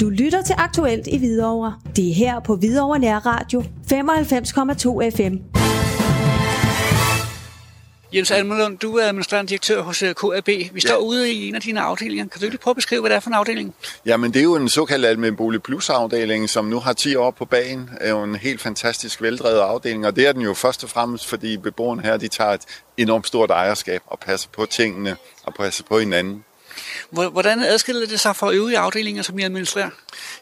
Du lytter til Aktuelt i Hvidovre. Det er her på Hvidovre Nærradio 95,2 FM. Jens Almelund, du er administrerende direktør hos øh, KAB. Vi står ja. ude i en af dine afdelinger. Kan du lige prøve at beskrive, hvad det er for en afdeling? Jamen, det er jo en såkaldt Almen Bolig Plus afdeling, som nu har 10 år på bagen. Det er jo en helt fantastisk veldrevet afdeling, og det er den jo først og fremmest, fordi beboerne her, de tager et enormt stort ejerskab og passer på tingene og passer på hinanden. Hvordan adskiller det sig fra øvrige afdelinger, som I administrerer?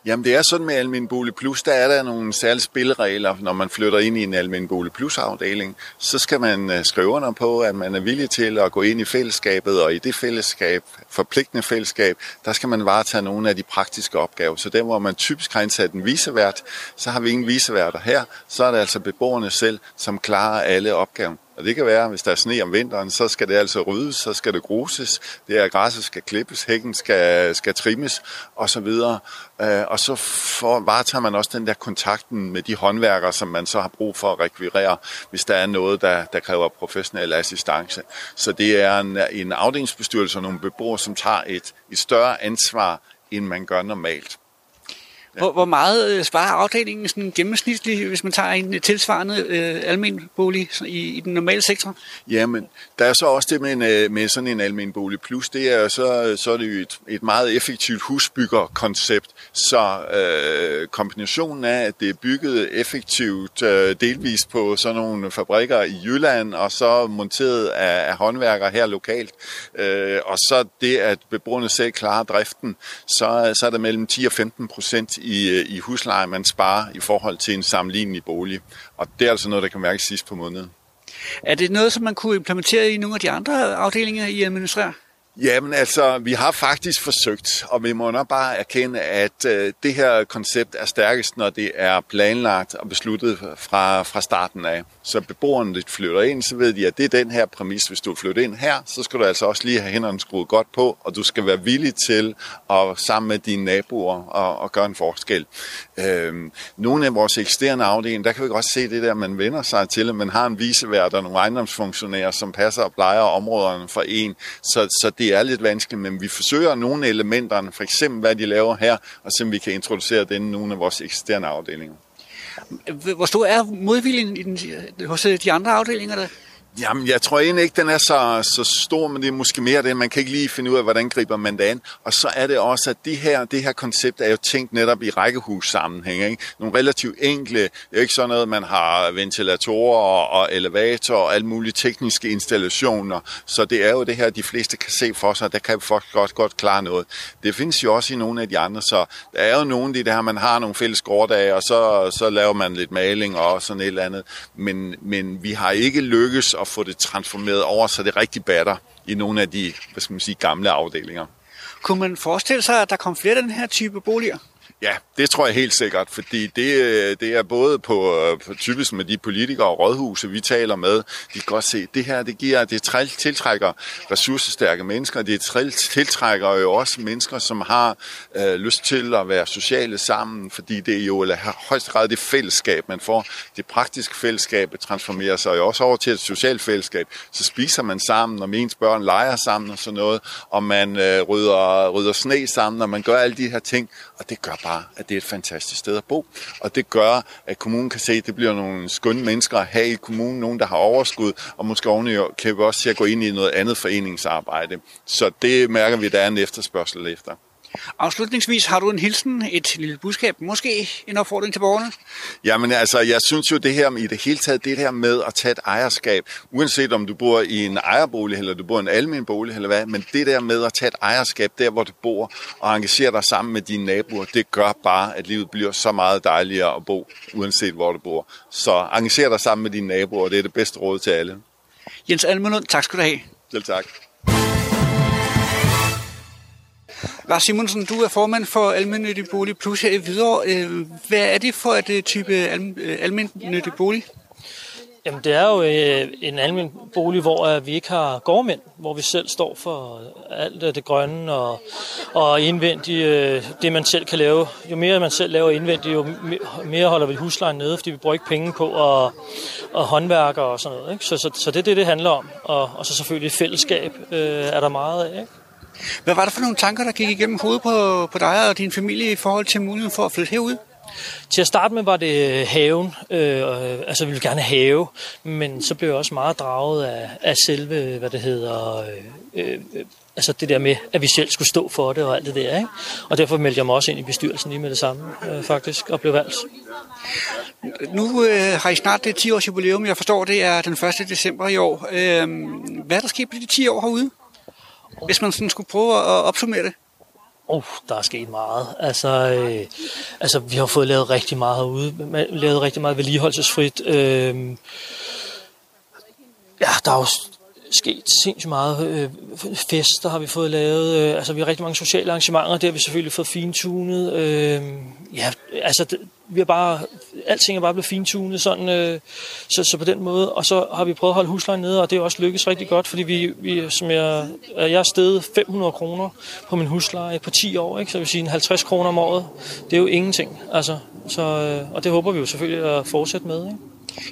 Jamen det er sådan med Almen Bolig Plus, der er der nogle særlige spilleregler, når man flytter ind i en Almen Bolig Plus afdeling. Så skal man øh, skrive under på, at man er villig til at gå ind i fællesskabet, og i det fællesskab, forpligtende fællesskab, der skal man varetage nogle af de praktiske opgaver. Så der, hvor man typisk har indsat en visevært, så har vi ingen viseværter her, så er det altså beboerne selv, som klarer alle opgaver. Og det kan være, hvis der er sne om vinteren, så skal det altså ryddes, så skal det gruses, det her græsset skal klippes, hækken skal, skal trimmes osv. Øh, og så får, varetager man også den der kontakten med de håndværkere, som man så har brug for at rekvirere, hvis der er noget, der, der kræver professionel assistance. Så det er en, en afdelingsbestyrelse og nogle beboere, som tager et, et større ansvar, end man gør normalt. Hvor, hvor meget øh, sparer afdelingen sådan gennemsnitligt, hvis man tager en tilsvarende øh, almen bolig i, i den normale sektor? Jamen, der er så også det med, en, øh, med sådan en almen bolig. Plus, det er så, så er det jo et, et meget effektivt husbyggerkoncept, så øh, kombinationen af, at det er bygget effektivt øh, delvist på sådan nogle fabrikker i Jylland, og så monteret af, af håndværkere her lokalt, øh, og så det, at beboerne selv klarer driften, så, så er der mellem 10 og 15 procent i, øh, i husleje, man sparer i forhold til en sammenlignelig bolig. Og det er altså noget, der kan mærkes sidst på måneden. Er det noget, som man kunne implementere i nogle af de andre afdelinger, I administrerer? Jamen altså, vi har faktisk forsøgt, og vi må nok bare erkende, at øh, det her koncept er stærkest, når det er planlagt og besluttet fra, fra starten af. Så beboerne, flytter ind, så ved de, at det er den her præmis. Hvis du flytter ind her, så skal du altså også lige have hænderne skruet godt på, og du skal være villig til at sammen med dine naboer og, og gøre en forskel. Øh, nogle af vores eksisterende afdelinger, der kan vi godt se det der, man vender sig til, at man har en visevært og nogle ejendomsfunktionærer, som passer og plejer områderne for en. Så, så det det er lidt vanskeligt, men vi forsøger nogle af elementerne, for eksempel hvad de laver her, og så vi kan introducere den i nogle af vores eksisterende afdelinger. Hvor stor er modviljen i den, hos øh, de andre afdelinger? Der? Jamen, jeg tror egentlig ikke, den er så, så stor, men det er måske mere det, man kan ikke lige finde ud af, hvordan griber man det an. Og så er det også, at det her, det her koncept er jo tænkt netop i rækkehus-sammenhæng. Ikke? Nogle relativt enkle, det er jo ikke sådan noget, man har ventilatorer og, og elevator og alle mulige tekniske installationer. Så det er jo det her, de fleste kan se for sig, der kan folk godt, godt klare noget. Det findes jo også i nogle af de andre, så der er jo nogle af de der, man har nogle fælles gårddage, og så, så laver man lidt maling og sådan et eller andet. Men, men vi har ikke lykkes at få det transformeret over, så det rigtig batter i nogle af de hvad skal man sige, gamle afdelinger. Kunne man forestille sig, at der kom flere af den her type boliger? Ja, det tror jeg helt sikkert, fordi det, øh, det er både på, øh, på typisk med de politikere og rådhuse, vi taler med. De kan godt se, at det her det giver, det tiltrækker ressourcestærke mennesker. Det tiltrækker jo også mennesker, som har øh, lyst til at være sociale sammen, fordi det er jo eller højst grad det fællesskab, man får. Det praktiske fællesskab transformerer sig jo også over til et socialt fællesskab. Så spiser man sammen, og ens børn leger sammen og sådan noget, og man øh, rydder, rydder sne sammen, og man gør alle de her ting, og det gør bare bare, at det er et fantastisk sted at bo. Og det gør, at kommunen kan se, at det bliver nogle skønne mennesker at have i kommunen, nogen, der har overskud, og måske oven kan vi også se at gå ind i noget andet foreningsarbejde. Så det mærker vi, at der er en efterspørgsel efter. Afslutningsvis har du en hilsen, et lille budskab, måske en opfordring til borgerne? Jamen altså, jeg synes jo det her i det hele taget, det her med at tage et ejerskab, uanset om du bor i en ejerbolig, eller du bor i en almen bolig, eller hvad, men det der med at tage et ejerskab der, hvor du bor, og engagere dig sammen med dine naboer, det gør bare, at livet bliver så meget dejligere at bo, uanset hvor du bor. Så engager dig sammen med dine naboer, det er det bedste råd til alle. Jens Almelund, tak skal du have. Selv tak. Lars Simonsen, du er formand for Almindelig Bolig Plus her i Hvidovre. Øh, hvad er det for et øh, type almindelig øh, bolig? Jamen, det er jo en almindelig bolig, hvor vi ikke har gårdmænd, hvor vi selv står for alt det grønne og, og indvendige, det man selv kan lave. Jo mere man selv laver indvendigt, jo mere holder vi huslejen nede, fordi vi bruger ikke penge på at, at håndværke og sådan noget. Ikke? Så, så, så det er det, det handler om. Og, og så selvfølgelig fællesskab øh, er der meget af. Ikke? Hvad var det for nogle tanker, der gik igennem hovedet på, på dig og din familie i forhold til muligheden for at flytte herud? Til at starte med var det haven, øh, altså vi ville gerne have, men så blev jeg også meget draget af, af selve, hvad det hedder, øh, øh, altså det der med, at vi selv skulle stå for det og alt det der, ikke? Og derfor meldte jeg mig også ind i bestyrelsen lige med det samme, øh, faktisk, og blev valgt. Nu øh, har I snart det 10 års jubilæum, jeg forstår, det er den 1. december i år. Øh, hvad er der sket på de 10 år herude? Hvis man sådan skulle prøve at opsummere det. Oh, der er sket meget. Altså, øh, altså, vi har fået lavet rigtig meget herude. Lavet rigtig meget vedligeholdelsesfrit. Øh, ja, der er jo sket sindssygt meget. Øh, fester har vi fået lavet. Øh, altså, vi har rigtig mange sociale arrangementer. Det har vi selvfølgelig fået fintunet. Øh, ja, altså, det, vi har bare, alting er bare blevet fintunet sådan, øh, så, så på den måde. Og så har vi prøvet at holde huslejen nede, og det er også lykkes rigtig godt, fordi vi, vi som jeg, jeg er steget 500 kroner på min husleje på 10 år, ikke? så det vil sige 50 kroner om året. Det er jo ingenting, altså. Så, øh, og det håber vi jo selvfølgelig at fortsætte med. Ikke?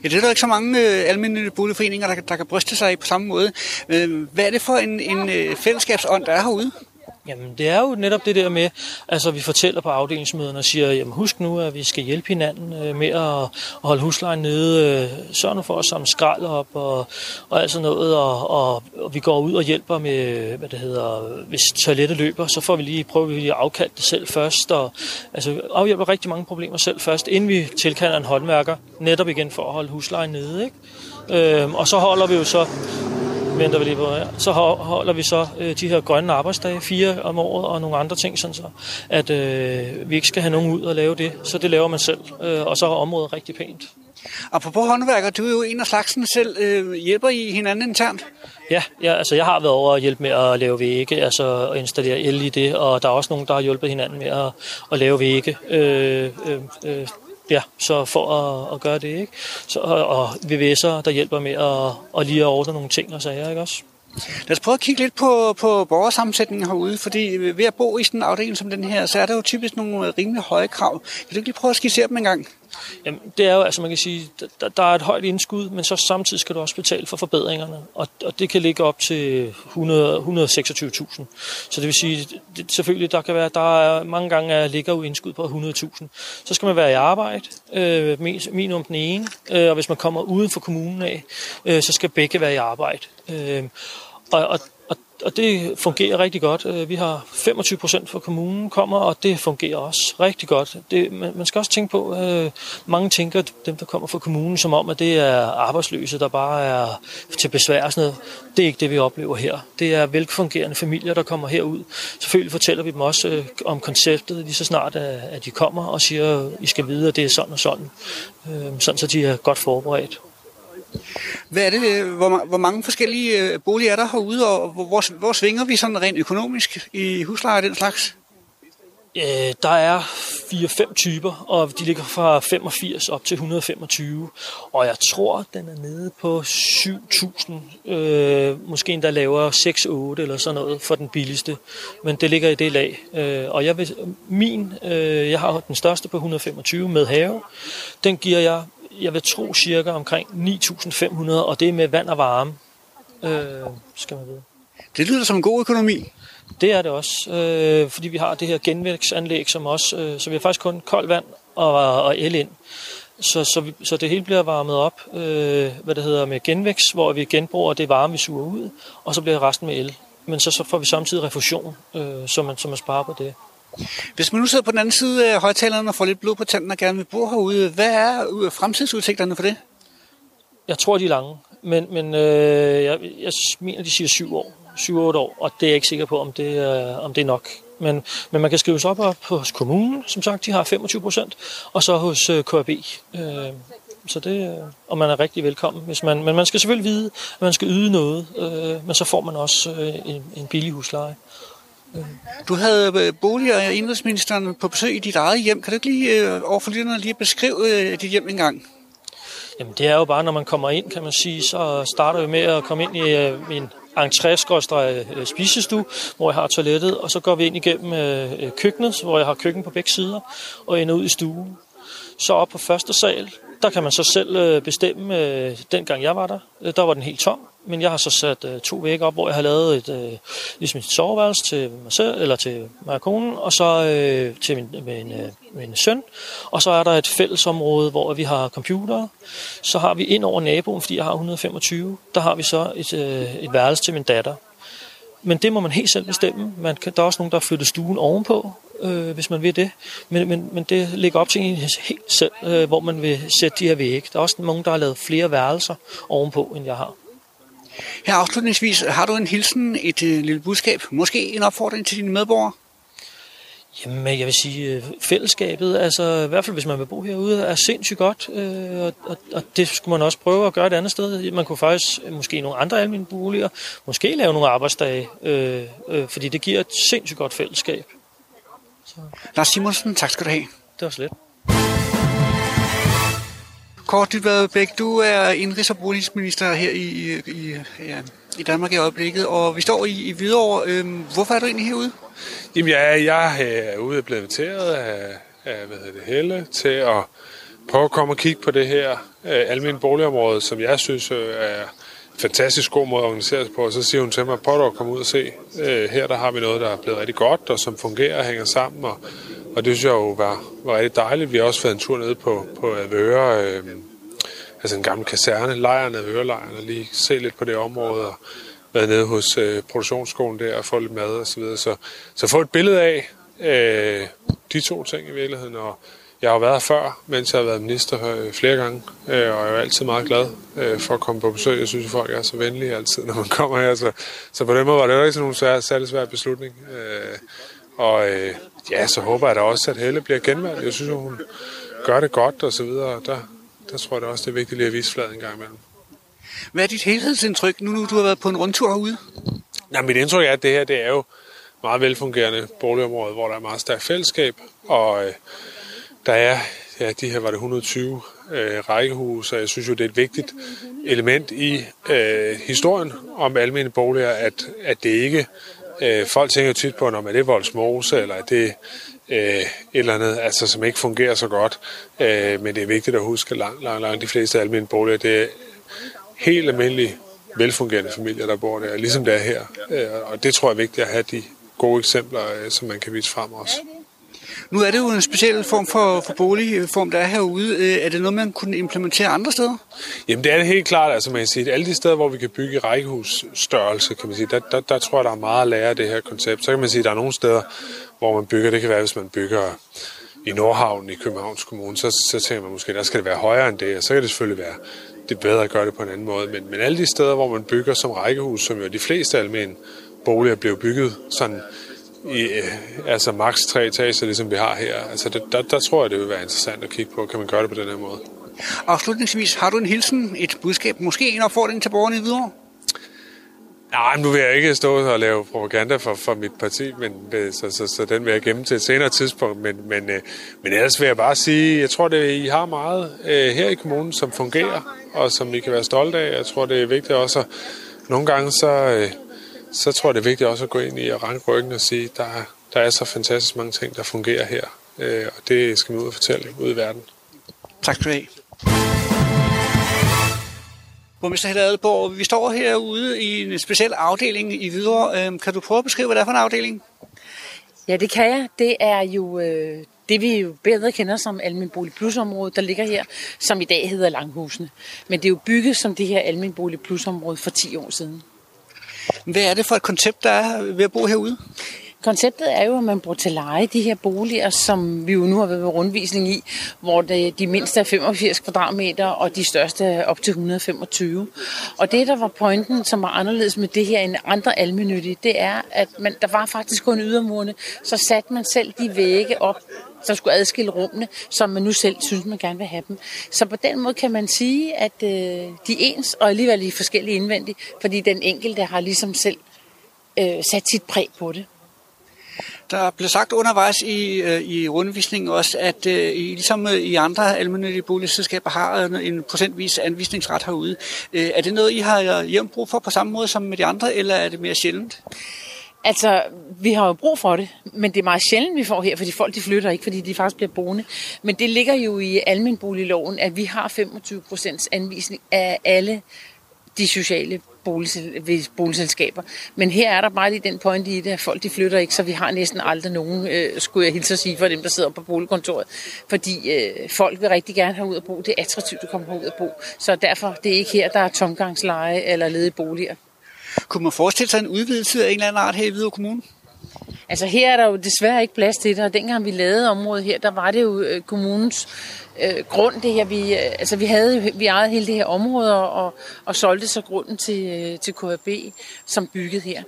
Ja, det er der ikke så mange øh, almindelige boligforeninger, der, der kan bryste sig på samme måde. Øh, hvad er det for en, en øh, fællesskabsånd, der er herude? Jamen, det er jo netop det der med, altså vi fortæller på afdelingsmøderne og siger, jamen husk nu, at vi skal hjælpe hinanden øh, med at, at holde huslejen nede, øh, sørg nu for at samle skrald op og, og alt sådan noget, og, og, og, vi går ud og hjælper med, hvad det hedder, hvis toilettet løber, så får vi lige, prøver vi lige at afkalde det selv først, og altså afhjælper rigtig mange problemer selv først, inden vi tilkalder en håndværker, netop igen for at holde huslejen nede, ikke? Øh, og så holder vi jo så venter vi lige på her. Så holder vi så øh, de her grønne arbejdsdage, fire om året, og nogle andre ting, sådan så, at øh, vi ikke skal have nogen ud og lave det. Så det laver man selv, øh, og så er området rigtig pænt. Apropos håndværker, du er jo en af slagsen selv. Øh, hjælper I hinanden internt? Ja, ja, altså jeg har været over at hjælpe med at lave vægge, altså at installere el i det, og der er også nogen, der har hjulpet hinanden med at, at lave vægge. Øh, øh, øh, ja, så for at, at gøre det, ikke? Så, og, og VVS'er, der hjælper med at, at lige at ordne nogle ting og sager, ikke også? Lad os prøve at kigge lidt på, på borgersammensætningen herude, fordi ved at bo i sådan en afdeling som den her, så er der jo typisk nogle rimelig høje krav. Kan du ikke lige prøve at skissere dem en gang? Jamen, det er jo, altså man kan sige, der, der er et højt indskud, men så samtidig skal du også betale for forbedringerne, og, og det kan ligge op til 100, 126.000. Så det vil sige, det, selvfølgelig, der kan være, der er mange gange er, ligger jo indskud på 100.000. Så skal man være i arbejde, øh, minimum den ene, øh, og hvis man kommer uden for kommunen af, øh, så skal begge være i arbejde. Øh, og, og og det fungerer rigtig godt. Øh, vi har 25 procent fra kommunen kommer, og det fungerer også rigtig godt. Det, man skal også tænke på, øh, mange tænker, dem der kommer fra kommunen, som om, at det er arbejdsløse, der bare er til besvær og sådan noget. Det er ikke det, vi oplever her. Det er velfungerende familier, der kommer herud. Selvfølgelig fortæller vi dem også øh, om konceptet, lige så snart, øh, at de kommer og siger, at I skal vide, at det er sådan og sådan. Øh, sådan, så de er godt forberedt. Hvad er det, øh, hvor, hvor mange forskellige øh, boliger er der herude, og hvor, hvor svinger vi sådan rent økonomisk i husleje og den slags? Øh, der er 4-5 typer, og de ligger fra 85 op til 125. Og jeg tror, den er nede på 7.000. Øh, måske endda lavere 6-8 eller sådan noget for den billigste. Men det ligger i det lag. Øh, og jeg vil, min, øh, jeg har den største på 125 med have. Den giver jeg jeg vil tro cirka omkring 9.500, og det er med vand og varme, øh, skal man vide. Det lyder som en god økonomi. Det er det også, øh, fordi vi har det her genvæksanlæg, som også, øh, så vi har faktisk kun koldt vand og, og el ind. Så, så, vi, så det hele bliver varmet op, øh, hvad det hedder, med genvækst, hvor vi genbruger det varme, vi suger ud, og så bliver resten med el. Men så, så får vi samtidig refusion, øh, så, man, så man sparer på det. Hvis man nu sidder på den anden side af højtaleren og får lidt blod på tanden og gerne vil bo herude, hvad er fremtidsudsigterne for det? Jeg tror, de er lange, men, men øh, jeg, jeg mener, de siger syv år. 7-8 år, og det er jeg ikke sikker på, om det, øh, om det er nok. Men, men man kan skrive sig op, op hos kommunen, som sagt, de har 25 procent, og så hos øh, KRB. Øh, så det, øh, og man er rigtig velkommen. Hvis man, men man skal selvfølgelig vide, at man skal yde noget, øh, men så får man også øh, en, en billig husleje. Du havde øh, bolig- og øh, indrigsministeren på besøg i dit eget hjem. Kan du ikke lige øh, overfor lytterne lige beskrive dit hjem engang? Jamen det er jo bare, når man kommer ind, kan man sige, så starter vi med at komme ind i min entré spisestue, hvor jeg har toilettet, og så går vi ind igennem køkkenet, hvor jeg har køkken på begge sider, og ind ud i stuen. Så op på første sal, der kan man så selv bestemme, dengang jeg var der, der var den helt tom men jeg har så sat øh, to vægge op, hvor jeg har lavet et, øh, ligesom et soveværelse til mig selv, eller til mig og konen, og så øh, til min, min, øh, min søn. Og så er der et fællesområde, hvor vi har computere. Så har vi ind over naboen, fordi jeg har 125, der har vi så et, øh, et værelse til min datter. Men det må man helt selv bestemme. Man kan, der er også nogen, der flytter stuen ovenpå, øh, hvis man vil det. Men, men, men det ligger op til en helt selv, øh, hvor man vil sætte de her vægge. Der er også nogen, der har lavet flere værelser ovenpå, end jeg har. Her afslutningsvis, har du en hilsen, et øh, lille budskab, måske en opfordring til dine medborgere? Jamen, jeg vil sige, øh, fællesskabet, altså i hvert fald hvis man vil bo herude, er sindssygt godt, øh, og, og, og det skulle man også prøve at gøre et andet sted. Man kunne faktisk måske i nogle andre almindelige boliger, måske lave nogle arbejdsdage, øh, øh, fordi det giver et sindssygt godt fællesskab. Så. Lars Simonsen, tak skal du have. Det var slet. Kort Dybvad Bæk, du er indrigs- og boligminister her i, i, ja, i Danmark i øjeblikket, og vi står i, i Hvidovre. Øhm, hvorfor er du egentlig herude? Jamen, ja, jeg øh, er ude og blevet inviteret af, af hvad hedder det, Helle til at prøve at komme og kigge på det her øh, almindelige boligområde, som jeg synes øh, er fantastisk god måde at organisere sig på. Og så siger hun til mig, prøv at komme ud og se. Øh, her der har vi noget, der er blevet rigtig godt, og som fungerer og hænger sammen. Og, og det synes jeg jo var, var rigtig dejligt. Vi har også været en tur ned på, på Advøre, øh, altså en gammel kaserne, lejren Advøre-lejren, og lige se lidt på det område. Og, været nede hos øh, produktionsskolen der og få lidt mad og så videre. Så, så få et billede af øh, de to ting i virkeligheden. Og jeg har været her før, mens jeg har været minister øh, flere gange, øh, og jeg er altid meget glad øh, for at komme på besøg. Jeg synes, at folk er så venlige altid, når man kommer her. Så, så på den måde var det jo ikke sådan nogen svær, særlig svær beslutning. Øh, og øh, ja, så håber jeg da også, at Helle bliver genvalgt. Jeg synes, hun gør det godt og så videre. Der, der tror jeg da også, det er vigtigt lige at vise fladen en gang imellem. Hvad er dit helhedsindtryk, nu, nu du har været på en rundtur herude? Ja, mit indtryk er, at det her det er jo meget velfungerende boligområde, hvor der er meget stærkt fællesskab, og øh, der er, ja, de her var det 120 øh, rækkehuse, og jeg synes jo, det er et vigtigt element i øh, historien om almene boliger, at, at det ikke, øh, folk tænker tit på, om det er Voldsmose, eller er det øh, et eller andet, altså, som ikke fungerer så godt, øh, men det er vigtigt at huske, at langt, langt, langt de fleste almindelige boliger, det er helt almindelige, velfungerende familier, der bor der, ligesom det er her. Øh, og det tror jeg er vigtigt at have de gode eksempler, øh, som man kan vise frem også. Nu er det jo en speciel form for, for boligform, der er herude. Øh, er det noget, man kunne implementere andre steder? Jamen det er det helt klart. Altså man kan sige, at alle de steder, hvor vi kan bygge rækkehusstørrelse, kan man sige, der, der, der tror jeg, der er meget at lære af det her koncept. Så kan man sige, at der er nogle steder, hvor man bygger, det kan være, hvis man bygger i Nordhavn i Københavns Kommune, så, så tænker man måske, der skal det være højere end det, og så kan det selvfølgelig være det er bedre at gøre det på en anden måde. Men, men alle de steder, hvor man bygger som rækkehus, som jo de fleste almindelige boliger blev bygget sådan i øh, altså maks tre etager, ligesom vi har her. Altså der, der, der tror jeg, det vil være interessant at kigge på, kan man gøre det på den her måde. Afslutningsvis, har du en hilsen, et budskab, måske en opfordring til borgerne i Hvidovre? Nej, nu vil jeg ikke stå og lave propaganda for, for mit parti, men det, så, så, så den vil jeg gemme til et senere tidspunkt. Men, men, øh, men ellers vil jeg bare sige, jeg tror, det I har meget øh, her i kommunen, som fungerer, og som I kan være stolte af. Jeg tror, det er vigtigt også at, nogle gange, så, øh, så tror jeg, det er vigtigt også at gå ind i og ranke ryggen og sige, der, der er så fantastisk mange ting, der fungerer her. Øh, og det skal man ud og fortælle ud i verden. Tak skal du have. Borgmester Helle Adelborg, vi står herude i en speciel afdeling i Hvidovre. Øhm, kan du prøve at beskrive, hvad det er for en afdeling? Ja, det kan jeg. Det er jo øh, det, vi jo bedre kender som Almen Bolig Plus område, der ligger her, som i dag hedder Langhusene. Men det er jo bygget som det her Almen Bolig Plus område for 10 år siden. Hvad er det for et koncept, der er ved at bo herude? Konceptet er jo, at man bruger til leje de her boliger, som vi jo nu har været ved rundvisning i, hvor det, de mindste er 85 kvadratmeter, og de største er op til 125. Og det, der var pointen, som var anderledes med det her end andre almennyttige, det er, at man, der var faktisk kun ydermurene, så satte man selv de vægge op, som skulle adskille rummene, som man nu selv synes, man gerne vil have dem. Så på den måde kan man sige, at øh, de er ens, og alligevel er forskellige indvendigt, fordi den enkelte har ligesom selv øh, sat sit præg på det. Der blev sagt undervejs i, øh, i rundvisningen også, at øh, I, ligesom øh, i andre almindelige boligselskaber har en procentvis anvisningsret herude. Øh, er det noget, I har jævnt brug for på samme måde som med de andre, eller er det mere sjældent? Altså, vi har jo brug for det, men det er meget sjældent, vi får her, fordi folk de flytter ikke, fordi de faktisk bliver boende. Men det ligger jo i almenboligloven, at vi har 25 procents anvisning af alle de sociale boligselskaber. Men her er der bare lige den point i det, at folk de flytter ikke, så vi har næsten aldrig nogen, øh, skulle jeg hilse at sige, for dem, der sidder på boligkontoret. Fordi øh, folk vil rigtig gerne have ud at bo. Det er attraktivt at komme ud at bo. Så derfor det er ikke her, der er tomgangsleje eller ledige boliger. Kunne man forestille sig en udvidelse af en eller anden art her i Hvidovre Kommune? Altså her er der jo desværre ikke plads til det, og dengang vi lavede området her, der var det jo øh, kommunens øh, grund det her. Vi, øh, altså vi havde vi ejede hele det her område og, og solgte så grunden til, øh, til KHB, som bygget her.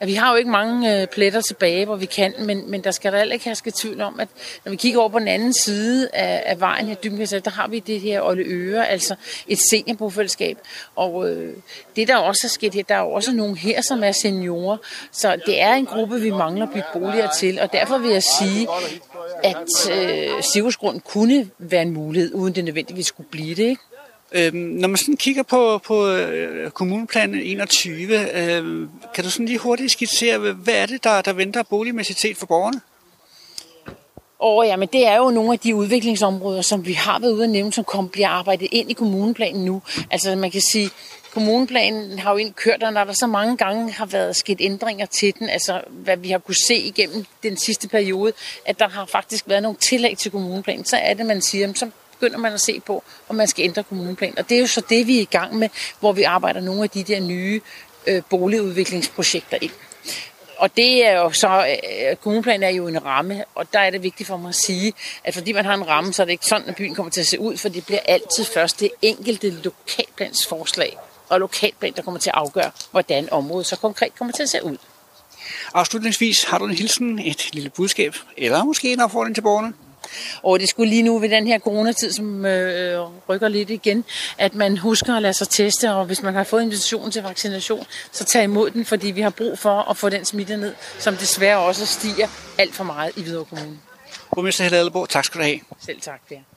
At vi har jo ikke mange øh, pletter tilbage, hvor vi kan, men, men der skal der heller ikke herske tvivl om, at når vi kigger over på den anden side af, af vejen her, Dybkæs, der har vi det her Olle Øre, altså et seniorbofællesskab. Og øh, det der også er sket her, der er jo også nogen her, som er seniorer, så det er en gruppe, vi mangler at bygge boliger til, og derfor vil jeg sige, at øh, Sivusgrund kunne være en mulighed, uden det nødvendigvis skulle blive det. Ikke? Øhm, når man sådan kigger på, på kommuneplanen 21, øh, øhm, kan du sådan lige hurtigt skitsere, hvad er det, der, der venter boligmæssigt for borgerne? Og ja, men det er jo nogle af de udviklingsområder, som vi har været ude at nævne, som kom, bliver arbejdet ind i kommuneplanen nu. Altså man kan sige, kommuneplanen har jo ind kørt, og når der så mange gange har været sket ændringer til den, altså hvad vi har kunne se igennem den sidste periode, at der har faktisk været nogle tillæg til kommuneplanen, så er det, man siger, så begynder man at se på, om man skal ændre kommuneplanen. Og det er jo så det, vi er i gang med, hvor vi arbejder nogle af de der nye øh, boligudviklingsprojekter ind. Og det er jo så, øh, kommuneplanen er jo en ramme, og der er det vigtigt for mig at sige, at fordi man har en ramme, så er det ikke sådan, at byen kommer til at se ud, for det bliver altid først det enkelte lokalplansforslag og lokalplan, der kommer til at afgøre, hvordan området så konkret kommer til at se ud. Afslutningsvis har du en hilsen, et lille budskab, eller måske en opfordring til borgerne? Og det skulle lige nu ved den her coronatid, som øh, rykker lidt igen, at man husker at lade sig teste, og hvis man har fået invitation til vaccination, så tag imod den, fordi vi har brug for at få den smitte ned, som desværre også stiger alt for meget i Hvidovre Kommune. Borgmester Helle Alleborg, tak skal du have. Selv tak, Per.